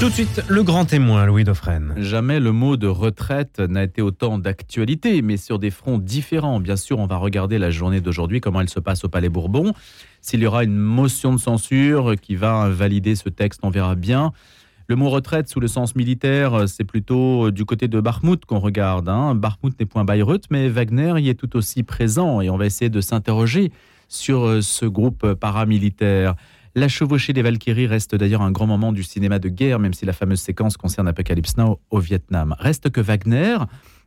Tout de suite, le grand témoin, Louis Dauphren. Jamais le mot de retraite n'a été autant d'actualité, mais sur des fronts différents. Bien sûr, on va regarder la journée d'aujourd'hui, comment elle se passe au Palais Bourbon. S'il y aura une motion de censure qui va valider ce texte, on verra bien. Le mot retraite sous le sens militaire, c'est plutôt du côté de Barmouth qu'on regarde. Hein. Barmouth n'est point Bayreuth, mais Wagner y est tout aussi présent et on va essayer de s'interroger sur ce groupe paramilitaire. La chevauchée des Valkyries reste d'ailleurs un grand moment du cinéma de guerre, même si la fameuse séquence concerne Apocalypse Now au Vietnam. Reste que Wagner,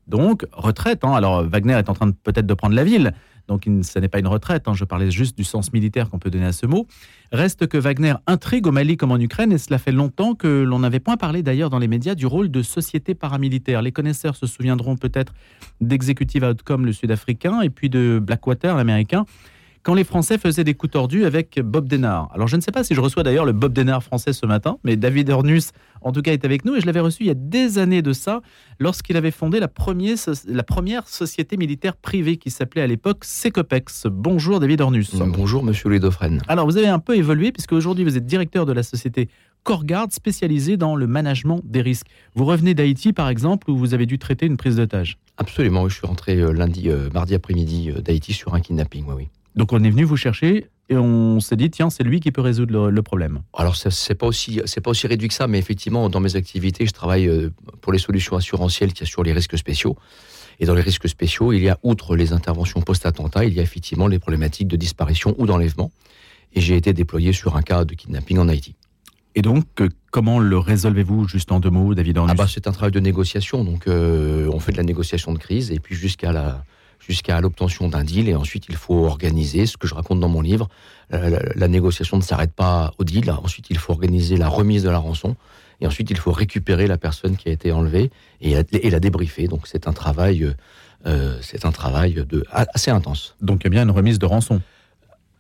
donc retraite. Hein. Alors Wagner est en train peut-être de prendre la ville, donc ce n'est pas une retraite. Hein. Je parlais juste du sens militaire qu'on peut donner à ce mot. Reste que Wagner intrigue au Mali comme en Ukraine, et cela fait longtemps que l'on n'avait point parlé d'ailleurs dans les médias du rôle de société paramilitaire. Les connaisseurs se souviendront peut-être d'Executive Outcome, le sud-africain, et puis de Blackwater, l'américain quand les Français faisaient des coups tordus avec Bob Denard. Alors je ne sais pas si je reçois d'ailleurs le Bob Denard français ce matin, mais David Ornus en tout cas est avec nous et je l'avais reçu il y a des années de ça lorsqu'il avait fondé la première, la première société militaire privée qui s'appelait à l'époque Secopex. Bonjour David Ornus. Bonjour Monsieur Lidofren. Alors vous avez un peu évolué puisque aujourd'hui vous êtes directeur de la société Corgard spécialisée dans le management des risques. Vous revenez d'Haïti par exemple où vous avez dû traiter une prise d'otage. Absolument, je suis rentré euh, lundi, euh, mardi après-midi euh, d'Haïti sur un kidnapping, oui. oui. Donc on est venu vous chercher et on s'est dit tiens c'est lui qui peut résoudre le, problème. Alors c'est pas aussi c'est pas aussi réduit que ça, mais effectivement dans mes activités je travaille euh, pour les solutions assurantielles qui assurent les risques spéciaux. Et dans les risques spéciaux, il y a outre les interventions post-attentat, il y a effectivement les problématiques de disparition ou d'enlèvement. Et j'ai été déployé sur un cas de kidnapping en Haïti. Et donc, euh, comment le résolvez-vous, juste en deux mots, David ah bah, C'est un travail de négociation. Donc, euh, on fait de la négociation de crise et puis jusqu'à la, jusqu'à l'obtention d'un deal. Et ensuite, il faut organiser ce que je raconte dans mon livre. Euh, la, négociation ne s'arrête pas au deal. Ensuite, il faut organiser la remise de la rançon. Et ensuite, il faut récupérer la personne qui a été enlevée et, la débriefer. Donc, c'est un travail, euh, euh, c'est un travail de, assez intense. Donc, il y a bien une remise de rançon.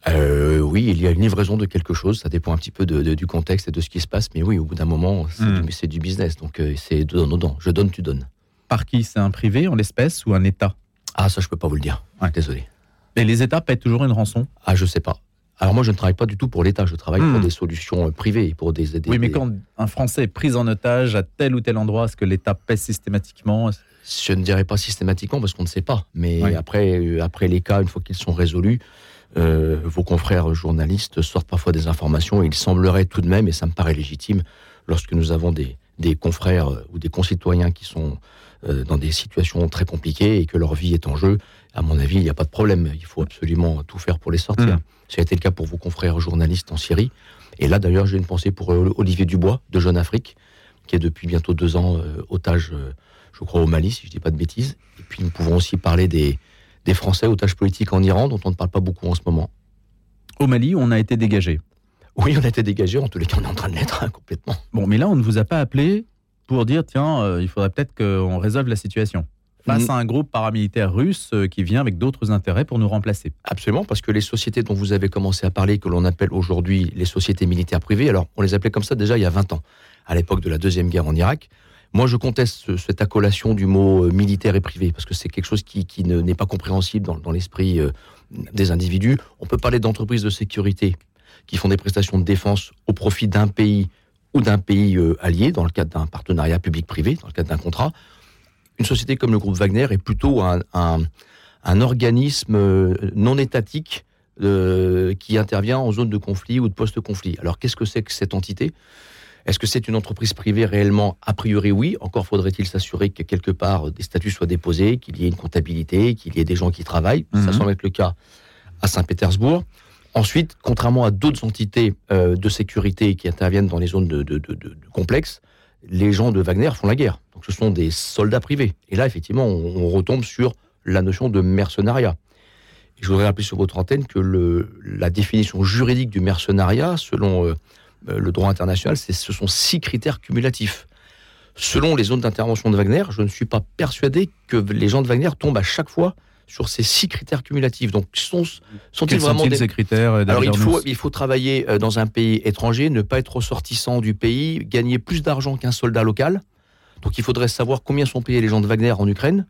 oui, il y a une livraison de quelque chose. Ça dépend un petit peu du contexte et de ce qui se passe. Mais oui, au bout d'un moment, c'est hmm. du, du, business. Donc, c'est de donnant. Je donne, tu donnes. Par qui? C'est un privé en l'espèce ou un État? Ah, ça, je peux pas vous le dire. Désolé. Et les États paient toujours une rançon? Ah, je sais pas. Alors moi, je ne travaille pas du tout pour l'État, je travaille pour hmm. des solutions euh, privées, pour des, Oui, mais quand un Français est pris en otage à tel ou tel endroit, est-ce que l'État paie systématiquement? Je ne dirais pas systématiquement parce qu'on ne sait pas. Mais après, euh, après les cas, une fois qu'ils sont résolus, euh, vos confrères journalistes sortent parfois des informations et il semblerait tout de même, et ça me paraît légitime, lorsque nous avons des, des confrères ou des concitoyens qui sont dans des situations très compliquées et que leur vie est en jeu, à mon avis, il n'y a pas de problème. Il faut absolument tout faire pour les sortir. Mmh. Ça a été le cas pour vos confrères journalistes en Syrie. Et là, d'ailleurs, j'ai une pensée pour euh, Olivier Dubois de Jeune Afrique, qui est depuis bientôt deux ans euh, otage, je crois, au Mali, si je ne dis pas de bêtises. Et puis, nous pouvons aussi parler des, des Français otages politiques en Iran, dont on ne parle pas beaucoup en ce moment. Au Mali, on a été dégagé. Oui, on a été dégagé. En tous les cas, on est en train de l'être hein, complètement. Bon, mais là, on ne vous a pas appelé pour dire tiens, euh, il faudrait peut-être qu'on résolve la situation face mm. à un groupe paramilitaire russe euh, qui vient avec d'autres intérêts pour nous remplacer. Absolument, parce que les sociétés dont vous avez commencé à parler, que l'on appelle aujourd'hui les sociétés militaires privées, alors on les appelait comme ça déjà il y a 20 ans, à l'époque de la Deuxième Guerre en Irak. Moi, je conteste cette accolation du mot euh, militaire et privé, parce que c'est quelque chose qui, n'est pas compréhensible dans, l'esprit des individus. On peut parler d'entreprises de sécurité qui font des prestations de défense au profit d'un pays ou d'un pays euh, allié, dans le cadre d'un partenariat public-privé, dans le cadre d'un contrat. Une société comme le groupe Wagner est plutôt un, un, organisme euh, non étatique euh, qui intervient en zone de conflit ou de post-conflit. Alors qu'est-ce que c'est que cette entité? Est-ce que c'est une entreprise privée réellement? A priori oui. Encore faudrait-il s'assurer que quelque part des statuts soient déposés, qu'il y ait une comptabilité, qu'il y ait des gens qui travaillent. Ça mhm. semble être le cas à Saint-Pétersbourg. Ensuite, contrairement à d'autres entités euh, de sécurité qui interviennent dans les zones de, complexes, les gens de Wagner font la guerre. Donc ce sont des soldats privés. Et là, effectivement, on, retombe sur la notion de mercenariat. je voudrais rappeler sur votre antenne que la définition juridique du mercenariat, selon euh, euh, le droit international, ce sont six critères cumulatifs. Selon les zones d'intervention de Wagner, je ne suis pas persuadé que les gens de Wagner tombent à chaque fois sur ces six critères cumulatifs. Donc, sont, sont-ils vraiment des... ces critères Alors, il faut, il faut travailler euh, dans un pays étranger, ne pas être ressortissant du pays, gagner plus d'argent qu'un soldat local. Donc, il faudrait savoir combien sont payés les gens de Wagner en Ukraine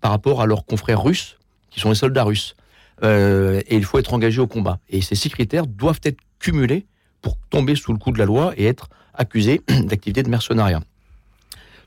par rapport à leurs confrères russes, qui sont les soldats russes. Euh, et il faut être engagé au combat. Et ces six critères doivent être cumulés pour tomber sous le coup de la loi et être accusés d'activité de mercenariat.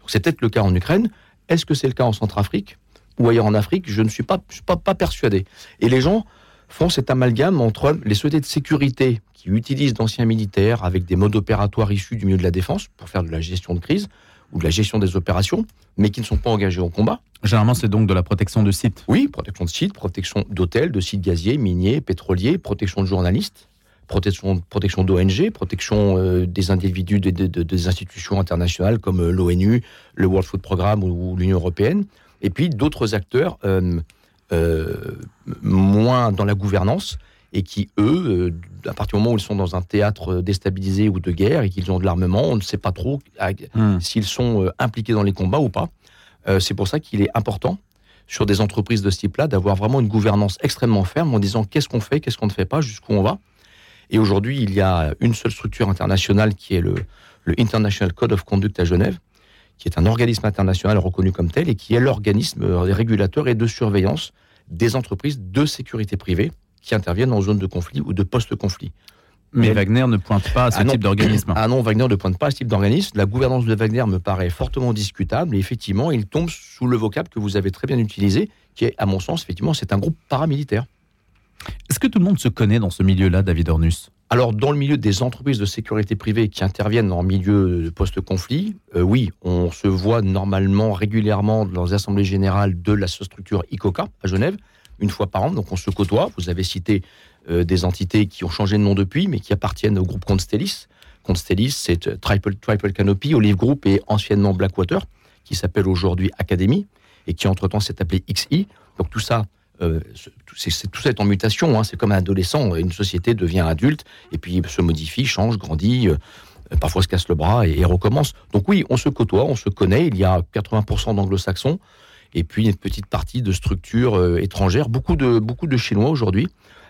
C'est peut-être le cas en Ukraine. Est-ce que c'est le cas en Centrafrique? Ou ailleurs en Afrique Je ne suis pas, pas, pas persuadé. Et les gens font cet amalgame entre les sociétés de sécurité qui utilisent d'anciens militaires avec des modes opératoires issus du milieu de la défense pour faire de la gestion de crise ou de la gestion des opérations, mais qui ne sont pas engagés au combat. Généralement, c'est donc de la protection de sites. Oui, protection de sites, protection d'hôtels, de sites gaziers, miniers, pétroliers, protection de journalistes, protection, protection d'ONG, protection euh, des individus de, des institutions internationales comme euh, l'ONU, le World Food Programme ou, l'Union européenne, et puis d'autres acteurs euh, moins dans la gouvernance et qui, eux, à partir du moment où ils sont dans un théâtre déstabilisé ou de guerre et qu'ils ont de l'armement, on ne sait pas trop hmm. s'ils sont impliqués dans les combats ou pas. C'est pour ça qu'il est important sur des entreprises de ce type-là d'avoir vraiment une gouvernance extrêmement ferme en disant qu'est-ce qu'on fait, qu'est-ce qu'on ne fait pas, jusqu'où on va. Et aujourd'hui, il y a une seule structure internationale qui est le, International Code of Conduct à Genève, qui est un organisme international reconnu comme tel et qui est l'organisme régulateur et de surveillance des entreprises de sécurité privée qui interviennent en zone de conflit ou de post-conflit. Mais, Wagner ne pointe pas à ce ah type d'organisme. Ah non, Wagner ne pointe pas à ce type d'organisme. La gouvernance de Wagner me paraît fortement discutable et effectivement, il tombe sous le vocable que vous avez très bien utilisé, qui est, à mon sens, effectivement, c'est un groupe paramilitaire. Est-ce que tout le monde se connaît dans ce milieu-là, David Ornus alors, dans le milieu des entreprises de sécurité privée qui interviennent en milieu post-conflit, euh, oui, on se voit normalement régulièrement dans les assemblées générales de la structure ICOCA à Genève, une fois par an. Donc, on se côtoie. Vous avez cité euh, des entités qui ont changé de nom depuis, mais qui appartiennent au groupe Constellis. Constellis, c'est euh, Triple, Triple Canopy, Olive Group et anciennement Blackwater, qui s'appelle aujourd'hui Academy, et qui entre-temps s'est appelé XI. Donc, tout ça euh, c'est tout ça est en mutation. Hein. C'est comme un adolescent. Une société devient adulte et puis se modifie, change, grandit. Euh, parfois se casse le bras et, recommence. Donc oui, on se côtoie, on se connaît. Il y a 80% d'anglo-saxons et puis une petite partie de structures euh, étrangères. Beaucoup de, beaucoup de Chinois aujourd'hui.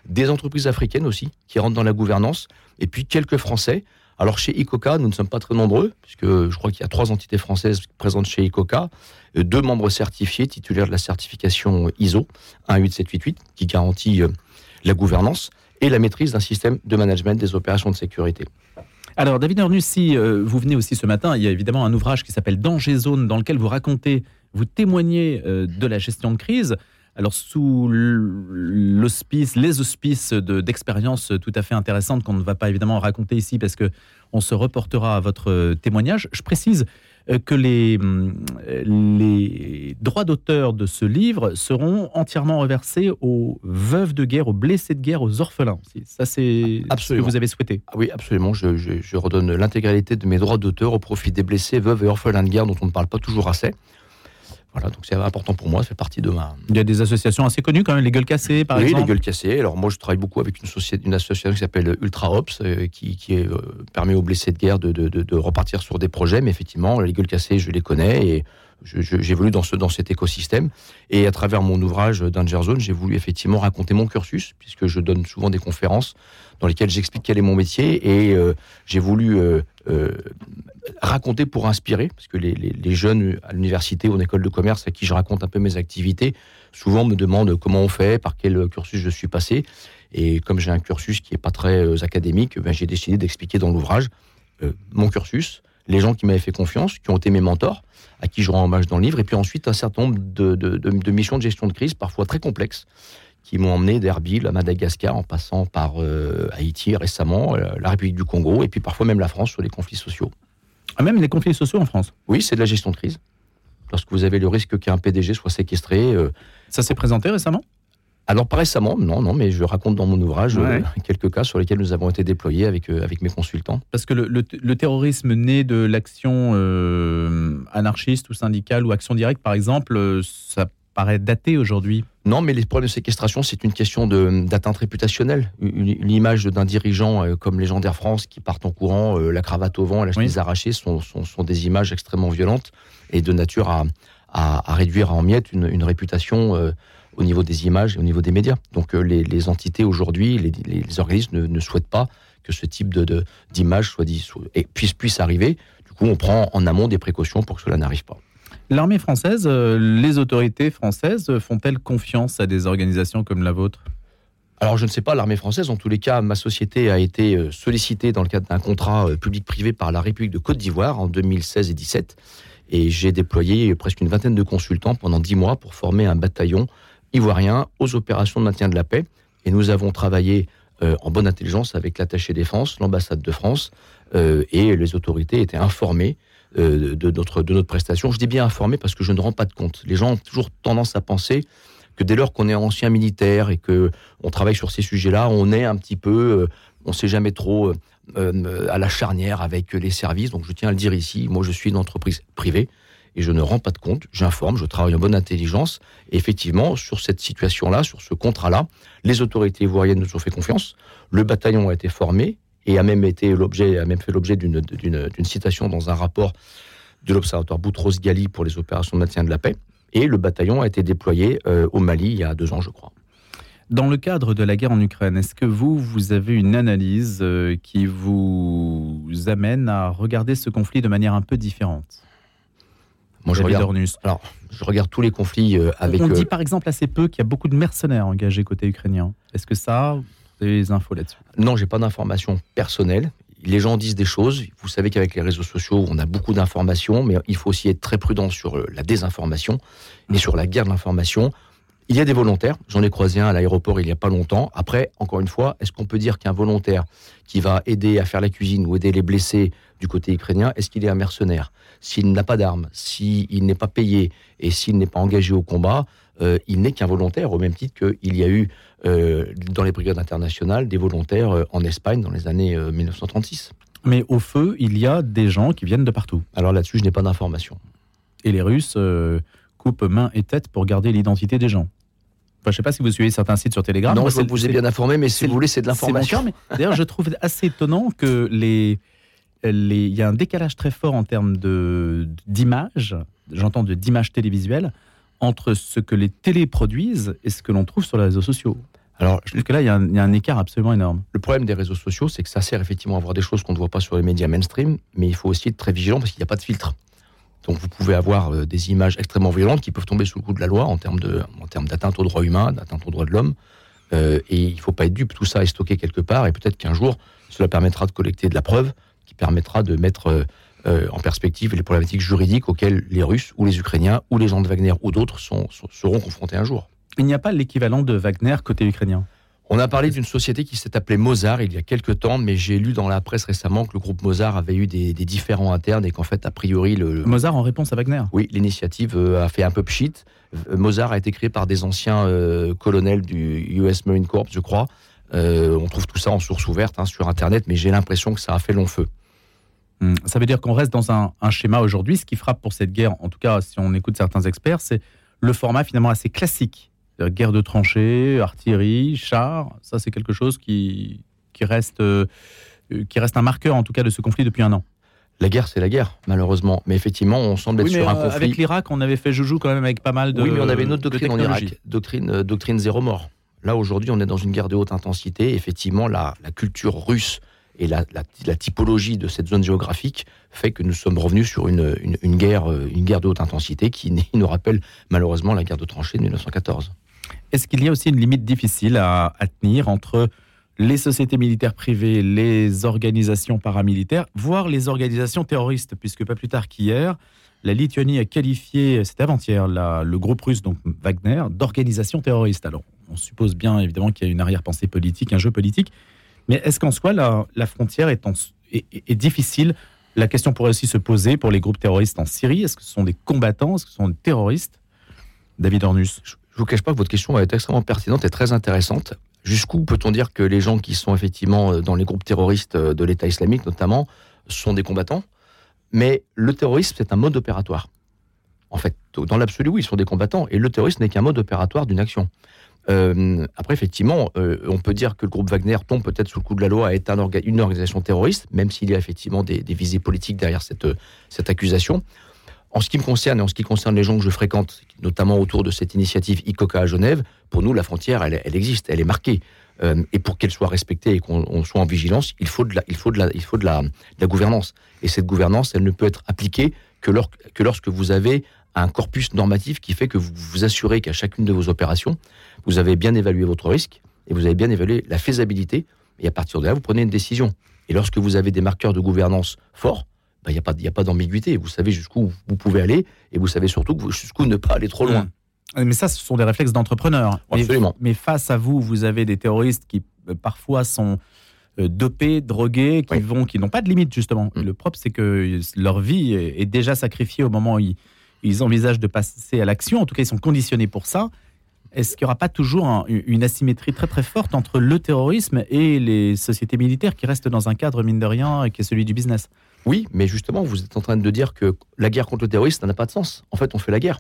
Des entreprises africaines aussi qui rentrent dans la gouvernance. Et puis quelques Français. Alors chez ICOCA, nous ne sommes pas très nombreux, puisque je crois qu'il y a trois entités françaises présentes chez ICOCA, euh, deux membres certifiés titulaires de la certification ISO 18788, qui garantit euh, la gouvernance et la maîtrise d'un système de management des opérations de sécurité. Alors, David Arnus, si euh, vous venez aussi ce matin, il y a évidemment un ouvrage qui s'appelle Danger Zone, dans lequel vous racontez, vous témoignez de la gestion de crise. Alors, sous l'hospice, les auspices d'expériences tout à fait intéressantes qu'on ne va pas évidemment raconter ici parce que on se reportera à votre témoignage. Je précise euh, que les, les droits d'auteur de ce livre seront entièrement reversés aux veuves de guerre, aux blessés de guerre, aux orphelins. Ça, c'est ce que vous avez souhaité. Ah oui, absolument. Je, je redonne l'intégralité de mes droits d'auteur au profit des blessés, veuves et orphelins de guerre dont on ne parle pas toujours assez. Voilà, donc c'est important pour moi, ça fait partie de ma. Il y a des associations assez connues quand même, les Gueules Cassées par exemple. Oui, les Gueules Cassées. Alors moi je travaille beaucoup avec une, société, une association qui s'appelle Ultra Ops, euh, qui, qui est, euh, permet aux blessés de guerre de, de, de, repartir sur des projets, mais effectivement les Gueules Cassées je les connais et j'évolue dans, ce, dans cet écosystème. Et à travers mon ouvrage Danger Zone, j'ai voulu effectivement raconter mon cursus, puisque je donne souvent des conférences dans lesquelles j'explique quel est mon métier et euh, j'ai voulu raconter pour inspirer, parce que les, jeunes à l'université ou en école de commerce à qui je raconte un peu mes activités, souvent me demandent comment on fait, par quel cursus je suis passé. Et comme j'ai un cursus qui n'est pas très euh, académique, ben, j'ai décidé d'expliquer dans l'ouvrage euh, mon cursus, les gens qui m'avaient fait confiance, qui ont été mes mentors, à qui je rends hommage dans le livre, et puis ensuite un certain nombre de, missions de gestion de crise, parfois très complexes, qui m'ont emmené d'Erbil à Madagascar, en passant par euh, Haïti récemment, la République du Congo, et puis parfois même la France sur les conflits sociaux. Ah, même les conflits sociaux en France? Oui, c'est de la gestion de crise. Lorsque vous avez le risque qu'un PDG soit séquestré. Euh, ça s'est présenté récemment? Alors pas récemment, non, non, mais je raconte dans mon ouvrage euh, quelques cas sur lesquels nous avons été déployés avec, euh, avec mes consultants. Parce que le, le, terrorisme né de l'action anarchiste ou syndicale ou action directe, par exemple, ça paraît daté aujourd'hui. Non, mais les problèmes de séquestration, c'est une question d'atteinte réputationnelle. L'image d'un dirigeant euh, comme les gens d'Air France qui partent en courant, euh, la cravate au vent, la chemise arrachée, sont, sont, des images extrêmement violentes et de nature à, à, réduire en miettes une, réputation euh, au niveau des images et au niveau des médias. Donc les, entités aujourd'hui, les, organismes ne, souhaitent pas que ce type d'image de, soit dit, et puisse, puisse arriver. Du coup, on prend en amont des précautions pour que cela n'arrive pas. L'armée française, euh, les autorités françaises font-elles confiance à des organisations comme la vôtre? Alors je ne sais pas, l'armée française, en tous les cas, ma société a été euh, sollicitée dans le cadre d'un contrat euh, public-privé par la République de Côte d'Ivoire en 2016 et 2017. Et j'ai déployé presque une vingtaine de consultants pendant dix mois pour former un bataillon ivoirien aux opérations de maintien de la paix. Et nous avons travaillé euh, en bonne intelligence avec l'attaché défense, l'ambassade de France, et les autorités étaient informées de, notre, de notre prestation. Je dis bien informées parce que je ne rends pas de compte. Les gens ont toujours tendance à penser que dès lors qu'on est ancien militaire et que on travaille sur ces sujets-là, on est un petit peu, euh, on ne sait jamais trop euh, euh, à la charnière avec les services. Donc je tiens à le dire ici, moi je suis une entreprise privée et je ne rends pas de compte, j'informe, je travaille en bonne intelligence. Et effectivement, sur cette situation-là, sur ce contrat-là, les autorités ivoiriennes nous ont fait confiance. Le bataillon a été formé et a même été l'objet, a même fait l'objet d'une citation dans un rapport de l'Observatoire Boutros-Ghali pour les opérations de maintien de la paix. Et le bataillon a été déployé euh, au Mali il y a deux ans, je crois. Dans le cadre de la guerre en Ukraine, est-ce que vous, vous avez une analyse euh, qui vous amène à regarder ce conflit de manière un peu différente? Moi, je regarde, alors, je regarde tous les conflits euh, avec... On dit par exemple assez peu qu'il y a beaucoup de mercenaires engagés côté ukrainien. Est-ce que ça, vous avez des infos là-dessus? Non, j'ai pas d'informations personnelles les gens disent des choses. Vous savez qu'avec les réseaux sociaux, on a beaucoup d'informations, mais il faut aussi être très prudent sur euh, la désinformation et sur la guerre de l'information. Il y a des volontaires. J'en ai croisé un à l'aéroport il n'y a pas longtemps. Après, encore une fois, est-ce qu'on peut dire qu'un volontaire qui va aider à faire la cuisine ou aider les blessés du côté ukrainien, est-ce qu'il est un mercenaire? S'il n'a pas d'armes, s'il n'est pas payé et s'il n'est pas engagé au combat, euh, il n'est qu'un volontaire, au même titre qu'il y a eu euh, dans les brigades internationales des volontaires euh, en Espagne dans les années 1936. Mais au feu, il y a des gens qui viennent de partout. Alors là-dessus, je n'ai pas d'informations. Et les Russes coupent main et tête pour garder l'identité des gens. Enfin, je ne sais pas si vous suivez certains sites sur Telegram. Non, je vous ai bien informé, mais si vous voulez, c'est de l'information. D'ailleurs, je trouve assez étonnant que les, il y a un décalage très fort en termes d'image, j'entends de d'image télévisuelle, entre ce que les télés produisent et ce que l'on trouve sur les réseaux sociaux. Alors, je trouve que là, il y, a un, écart absolument énorme. Le problème des réseaux sociaux, c'est que ça sert effectivement à voir des choses qu'on ne voit pas sur les médias mainstream, mais il faut aussi être très vigilant parce qu'il n'y a pas de filtre. Donc, vous pouvez avoir euh, des images extrêmement violentes qui peuvent tomber sous le coup de la loi en termes d'atteinte aux droits humains, d'atteinte aux droits de l'homme. Euh, et il ne faut pas être dupe. Tout ça est stocké quelque part et peut-être qu'un jour, cela permettra de collecter de la preuve qui permettra de mettre euh, en perspective les problématiques juridiques auxquelles les Russes ou les Ukrainiens ou les gens de Wagner ou d'autres seront confrontés un jour. Il n'y a pas l'équivalent de Wagner côté ukrainien? On a parlé d'une société qui s'est appelée Mozart il y a quelques temps, mais j'ai lu dans la presse récemment que le groupe Mozart avait eu des, différends internes et qu'en fait, a priori, le, Mozart en réponse à Wagner. Oui, l'initiative euh, a fait un peu pchit. Euh, Mozart a été créé par des anciens colonels du US Marine Corps, je crois. on trouve tout ça en source ouverte hein, sur Internet, mais j'ai l'impression que ça a fait long feu. Hmm. Ça veut dire qu'on reste dans un, schéma aujourd'hui. Ce qui frappe pour cette guerre, en tout cas si on écoute certains experts, c'est le format finalement assez classique. Guerre de tranchées, artillerie, chars, ça c'est quelque chose qui, qui, reste, euh, qui reste un marqueur en tout cas de ce conflit depuis un an. La guerre, c'est la guerre, malheureusement. Mais effectivement, on semble être sur un euh, conflit. Avec l'Irak, on avait fait joujou quand même avec pas mal de. Oui, mais on avait une autre doctrine en Irak, doctrine, euh, doctrine zéro mort. Là, aujourd'hui, on est dans une guerre de haute intensité. Effectivement, la, la culture russe et la, typologie de cette zone géographique fait que nous sommes revenus sur une, guerre, euh, une guerre de haute intensité qui nous rappelle malheureusement la guerre de tranchées de 1914. Est-ce qu'il y a aussi une limite difficile à, tenir entre les sociétés militaires privées, les organisations paramilitaires, voire les organisations terroristes, puisque pas plus tard qu'hier, la Lituanie a qualifié, c'était avant-hier, le groupe russe, donc Wagner, d'organisation terroriste. Alors, on suppose bien évidemment qu'il y a une arrière-pensée politique, un jeu politique, mais est-ce qu'en soi, la, frontière est, difficile? La question pourrait aussi se poser pour les groupes terroristes en Syrie. Est-ce que ce sont des combattants? Est-ce que ce sont des terroristes? David Ornus. Je ne vous cache pas que votre question est extrêmement pertinente et très intéressante. Jusqu'où peut-on dire que les gens qui sont effectivement euh, dans les groupes terroristes euh, de l'État islamique, notamment, sont des combattants? Mais le terrorisme, c'est un mode opératoire. En fait, dans l'absolu, oui, ils sont des combattants. Et le terrorisme n'est qu'un mode opératoire d'une action. Euh, après, effectivement, on peut dire que le groupe Wagner tombe peut-être sous le coup de la loi, est un une organisation terroriste, même s'il y a effectivement des, visées politiques derrière cette accusation. En ce qui me concerne et en ce qui concerne les gens que je fréquente, notamment autour de cette initiative ICOCA à Genève, pour nous, la frontière, elle, existe, elle est marquée. Euh, et pour qu'elle soit respectée et qu'on soit en vigilance, il faut, de la, il faut, de la, il faut de, la, gouvernance. Et cette gouvernance, elle ne peut être appliquée que lorsque vous avez un corpus normatif qui fait que vous vous assurez qu'à chacune de vos opérations, vous avez bien évalué votre risque et vous avez bien évalué la faisabilité, et à partir de là, vous prenez une décision. Et lorsque vous avez des marqueurs de gouvernance forts, ben, il n'y a pas, y a pas d'ambiguïté. Vous savez jusqu'où vous pouvez aller, et vous savez surtout jusqu'où ne pas aller trop loin. Mmh. Mais ça, ce sont des réflexes d'entrepreneurs. Absolument. Mais, face à vous, vous avez des terroristes qui euh, parfois sont euh, dopés, drogués, qui vont, qui n'ont pas de limite justement. Mm. Le propre, c'est que leur vie est déjà sacrifiée au moment où ils, envisagent de passer à l'action. En tout cas, ils sont conditionnés pour ça. Est-ce qu'il n'y aura pas toujours une asymétrie très très forte entre le terrorisme et les sociétés militaires qui restent dans un cadre mine de rien qui est celui du business? Oui, mais justement, vous êtes en train de dire que la guerre contre le terrorisme n'a pas de sens. En fait, on fait la guerre.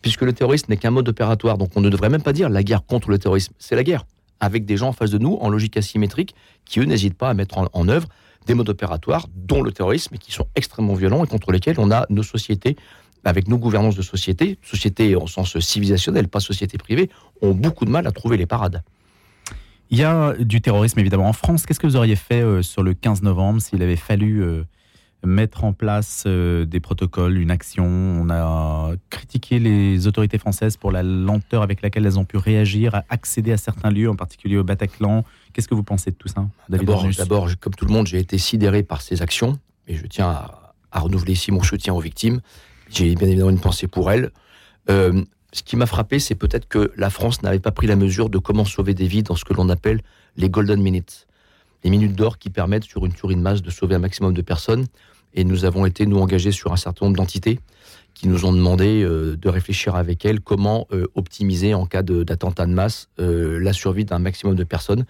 Puisque le terrorisme n'est qu'un mode opératoire, donc on ne devrait même pas dire la guerre contre le terrorisme, c'est la guerre avec des gens en face de nous en logique asymétrique qui, eux, n'hésitent pas à mettre en, œuvre des modes opératoires, dont le terrorisme, qui sont extrêmement violents et contre lesquels on a nos sociétés, avec nos gouvernances de société, société au sens civilisationnel, pas société privée, ont beaucoup de mal à trouver les parades. Il y a du terrorisme évidemment en France. Qu'est-ce que vous auriez fait euh, sur le 15 novembre s'il avait fallu euh, mettre en place euh, des protocoles, une action. On a critiqué les autorités françaises pour la lenteur avec laquelle elles ont pu réagir, accéder à certains lieux, en particulier au Bataclan. Qu'est-ce que vous pensez de tout ça D'abord, comme tout le monde, j'ai été sidéré par ces actions et je tiens à, renouveler ici mon soutien aux victimes. J'ai bien évidemment une pensée pour elles. Euh, ce qui m'a frappé, c'est peut-être que la France n'avait pas pris la mesure de comment sauver des vies dans ce que l'on appelle les golden minutes. Les minutes d'or qui permettent sur une tuerie de masse de sauver un maximum de personnes. Et nous avons été, nous, engagés sur un certain nombre d'entités qui nous ont demandé euh, de réfléchir avec elles comment euh, optimiser en cas d'attentat de, masse euh, la survie d'un maximum de personnes.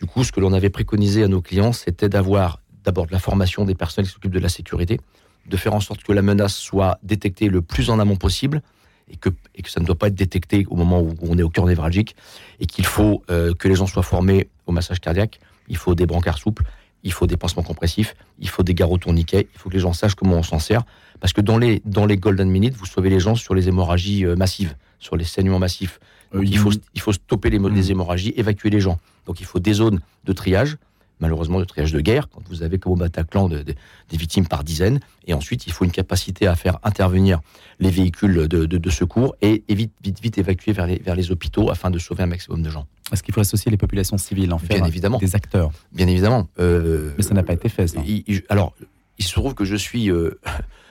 Du coup, ce que l'on avait préconisé à nos clients, c'était d'avoir d'abord de la formation des personnes qui s'occupent de la sécurité, de faire en sorte que la menace soit détectée le plus en amont possible et que, et que ça ne doit pas être détecté au moment où on est au cœur névralgique et qu'il faut que les gens soient formés au massage cardiaque, il faut des brancards souples, il faut des pansements compressifs, il faut des garrots tourniquets, il faut que les gens sachent comment on s'en sert. Parce que dans les, dans les golden minutes, vous sauvez les gens sur les hémorragies euh, massives, sur les saignements massifs. Euh, il, faut, il faut stopper les, les hémorragies, évacuer les gens. Donc il faut des zones de triage, malheureusement de triage de guerre, quand vous avez comme au Bataclan des victimes par dizaines. Et ensuite, il faut une capacité à faire intervenir les véhicules de, secours et, vite, vite, vite évacuer vers les, vers les hôpitaux afin de sauver un maximum de gens. Est-ce qu'il faut associer les populations civiles en fait Bien évidemment. Des acteurs? Bien évidemment. Euh, Mais ça n'a pas été fait, ça. alors, il se trouve que je suis euh,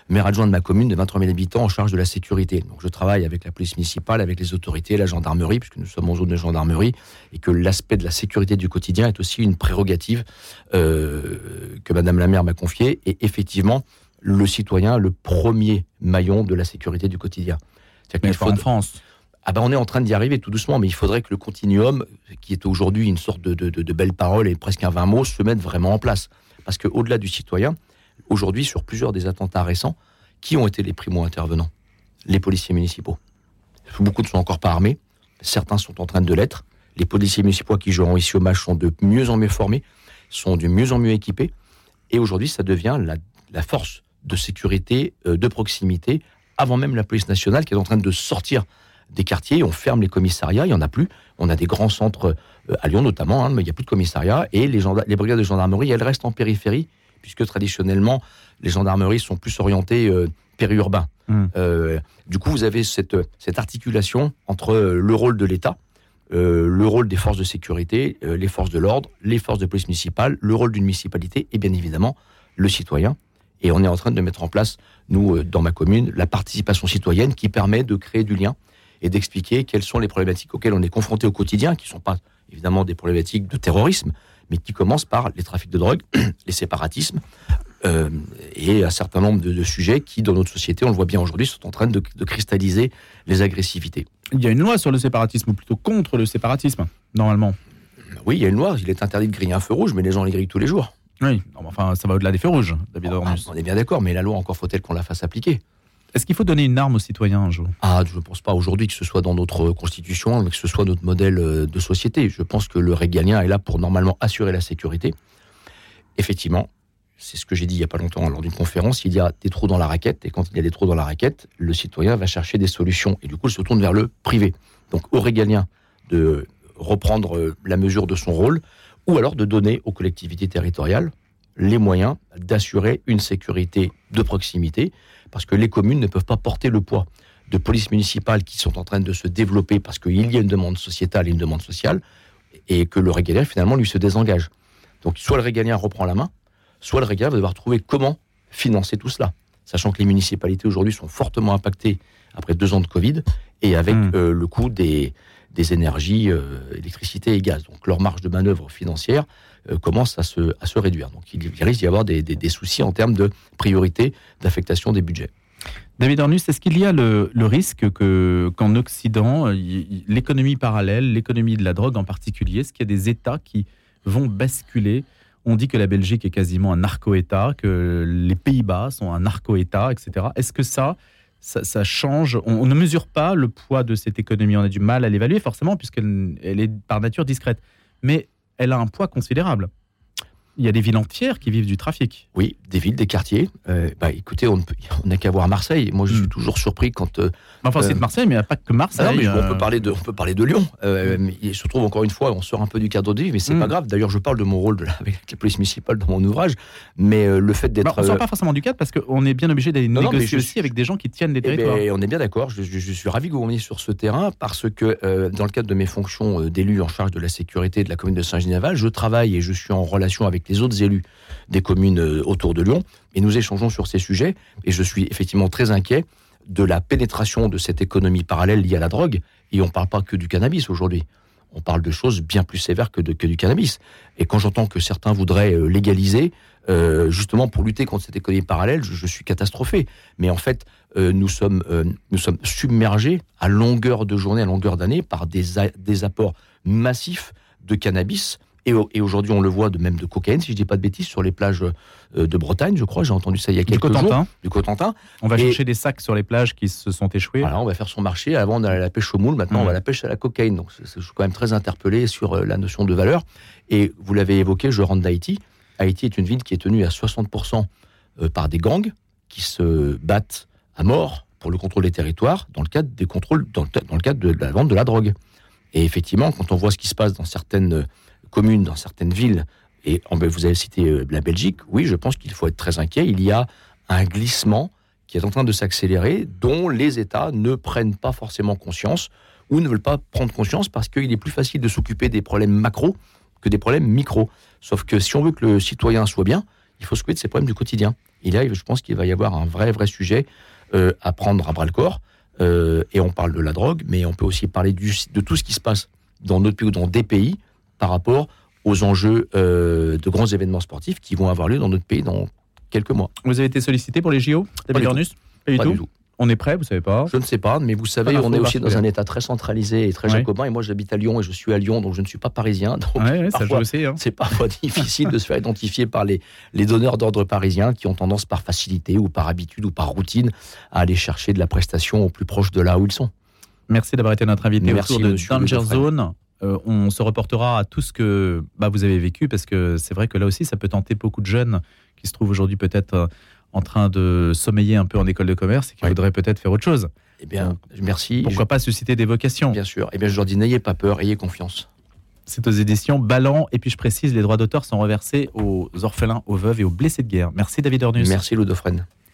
maire adjoint de ma commune de 23 000 habitants en charge de la sécurité. Donc je travaille avec la police municipale, avec les autorités, la gendarmerie, puisque nous sommes en zone de gendarmerie, et que l'aspect de la sécurité du quotidien est aussi une prérogative euh, que Madame la maire m'a confiée. Et effectivement, le citoyen, le premier maillon de la sécurité du quotidien. Mais il faut en France. Ah ben on est en train d'y arriver tout doucement, mais il faudrait que le continuum, qui est aujourd'hui une sorte de, de, de, belles paroles et presque un 20 mots, se mette vraiment en place. Parce qu'au-delà du citoyen, aujourd'hui, sur plusieurs des attentats récents, qui ont été les primo-intervenants Les policiers municipaux. Beaucoup ne sont encore pas armés, certains sont en train de l'être. Les policiers municipaux qui joueront ici au match sont de mieux en mieux formés, sont de mieux en mieux équipés, et aujourd'hui, ça devient la, force de sécurité euh, de proximité, avant même la police nationale qui est en train de sortir des quartiers, on ferme les commissariats, il n'y en a plus. On a des grands centres euh, à Lyon notamment, hein, mais il n'y a plus de commissariats. Et les, brigades de gendarmerie, elles restent en périphérie, puisque traditionnellement, les gendarmeries sont plus orientées euh, périurbains. Hmm. Euh, du coup, vous avez cette, cette articulation entre le rôle de l'État, le rôle des forces de sécurité, les forces de l'ordre, les forces de police municipale, le rôle d'une municipalité et bien évidemment le citoyen. Et on est en train de mettre en place, nous, dans ma commune, la participation citoyenne qui permet de créer du lien et d'expliquer quelles sont les problématiques auxquelles on est confronté au quotidien, qui ne sont pas évidemment des problématiques de terrorisme, mais qui commencent par les trafics de drogue, les séparatismes, euh, et un certain nombre de, sujets qui, dans notre société, on le voit bien aujourd'hui, sont en train de, cristalliser les agressivités. Il y a une loi sur le séparatisme, ou plutôt contre le séparatisme, normalement. Oui, il y a une loi. Il est interdit de griller un feu rouge, mais les gens les grillent tous les jours. Oui, enfin, ça va au-delà des feux rouges, David oh, On est bien d'accord, mais la loi, encore faut-elle qu'on la fasse appliquer? Est-ce qu'il faut donner une arme aux citoyens un jour? Ah, je ne pense pas aujourd'hui que ce soit dans notre constitution, que ce soit notre modèle euh, de société. Je pense que le régalien est là pour normalement assurer la sécurité. Effectivement, c'est ce que j'ai dit il n'y a pas longtemps lors d'une conférence, il y a des trous dans la raquette, et quand il y a des trous dans la raquette, le citoyen va chercher des solutions, et du coup, il se tourne vers le privé. Donc, au régalien de reprendre euh, la mesure de son rôle, ou alors de donner aux collectivités territoriales les moyens d'assurer une sécurité de proximité, parce que les communes ne peuvent pas porter le poids de polices municipales qui sont en train de se développer parce qu'il y a une demande sociétale et une demande sociale, et que le régalien finalement lui se désengage. Donc soit le régalien reprend la main, soit le régalien va devoir trouver comment financer tout cela. Sachant que les municipalités aujourd'hui sont fortement impactées après deux ans de Covid et avec Mm. euh, le coût des, des énergies, euh, électricité et gaz. Donc leur marge de manœuvre financière euh, commence à se, à se réduire. Donc il, risque d'y avoir des, des- soucis en termes de priorité d'affectation des budgets. David Ornus, est-ce qu'il y a le, le risque que qu'en Occident, euh, l'économie parallèle, l'économie de la drogue en particulier, est-ce qu'il y a des États qui vont basculer? On dit que la Belgique est quasiment un narco-État, que les Pays-Bas sont un narco-État, etc. Est-ce que ça, ça, change? On, on ne mesure pas le poids de cette économie, on a du mal à l'évaluer forcément, puisqu'elle elle est par nature discrète. Mais elle a un poids considérable. Il y a des villes entières qui vivent du trafic. Oui, des villes, des quartiers. Euh, bah, écoutez, on n'a qu'à voir Marseille. Moi, je suis Mm. toujours surpris quand euh, Enfin, c'est Euh, de Marseille, mais il n'y a pas que Ah Marseille. non, mais on euh, peut parler de, on peut parler de Lyon. Euh, mais il se trouve encore une fois, on sort un peu du cadre de vie, mais c'est Mm. pas grave. D'ailleurs, je parle de mon rôle de la, avec la police municipale dans mon ouvrage, mais euh, le fait d'être. Bah, on ne sort euh, pas forcément du cadre parce qu'on est bien obligé d'aller non, négocier aussi suis- avec des gens qui tiennent les eh ben, territoires. on est bien d'accord. Je, je- je suis ravi que vous reveniez sur ce terrain parce que euh, dans le cadre de mes fonctions euh, d'élu en charge de la sécurité de la commune de Saint-Genéval, je travaille et je suis en relation avec les autres élus des communes euh, autour de Lyon et nous échangeons sur ces sujets. Et je suis effectivement très inquiet de la pénétration de cette économie parallèle liée à la drogue. Et on ne parle pas que du cannabis aujourd'hui. On parle de choses bien plus sévères que, du cannabis. Et quand j'entends que certains voudraient euh, légaliser, euh, justement pour lutter contre cette économie parallèle, je, suis catastrophé. Mais en fait, nous, sommes, nous sommes submergés à longueur de journée, à longueur d'année, par des apports massifs de cannabis. Et, au- et aujourd'hui, on le voit de même de cocaïne, si je dis pas de bêtises, sur les plages euh, de Bretagne, je crois. J'ai entendu ça il y a Du quelques jours. Cotentin, Du Cotentin. on va Et- chercher des sacs sur les plages qui se sont échoués. Voilà, on va faire son marché. Avant, on allait à la pêche au moule. Maintenant, Mhm. on va à la pêche à la cocaïne. Donc, je suis quand même très interpellé sur euh, la notion de valeur. Et vous l'avez évoqué, je rentre d'Haïti. Haïti est une ville qui est tenue à 60% euh, par des gangs qui se battent à mort pour le contrôle des territoires dans le cadre des contrôles, dans le, cadre de la vente de la drogue. Et effectivement, quand on voit ce qui se passe dans certaines communes, dans certaines villes, et en- ben, vous avez cité euh, la Belgique, oui, je pense qu'il faut être très inquiet. Il y a un glissement qui est en train de s'accélérer, dont les États ne prennent pas forcément conscience ou ne veulent pas prendre conscience parce qu'il est plus facile de s'occuper des problèmes macro que des problèmes micro. Sauf que si on veut que le citoyen soit bien, il faut s'occuper de ses problèmes du quotidien. Et là, je pense qu'il va y avoir un vrai, vrai sujet euh, à prendre à bras le corps. Euh, et on parle de la drogue, mais on peut aussi parler de tout ce qui se passe dans notre pays ou dans des pays par rapport aux enjeux euh, de grands événements sportifs qui vont avoir lieu dans notre pays dans quelques mois. Vous avez été sollicité pour les JO, David Pas du Pas tout. du tout. On est prêt, vous savez pas Je ne sais pas, mais vous savez, Pas on est aussi dans un état très centralisé et très Ouais. jacobin. Et moi, j'habite à Lyon et je suis à Lyon, donc je ne suis pas parisien. Donc, Ouais, ouais, hein. c'est parfois difficile de se faire identifier par les, les donneurs d'ordre parisiens qui ont tendance par facilité ou par habitude ou par routine à aller chercher de la prestation au plus proche de là où ils sont. Merci d'avoir été notre invité Merci, autour de Danger. Zone. Euh, on se reportera à tout ce que bah, vous avez vécu parce que c'est vrai que là aussi, ça peut tenter beaucoup de jeunes qui se trouvent aujourd'hui peut-être euh, en train de sommeiller un peu en école de commerce et qui voudraient peut-être faire autre chose. Eh bien, merci. Pourquoi pas susciter des vocations Bien sûr. Eh bien, je leur dis, n'ayez pas peur, ayez confiance. C'est aux éditions Ballant. Et puis je précise, les droits d'auteur sont reversés aux orphelins, aux veuves et aux blessés de guerre. Merci David Ornus. Merci, Lou Dauphren.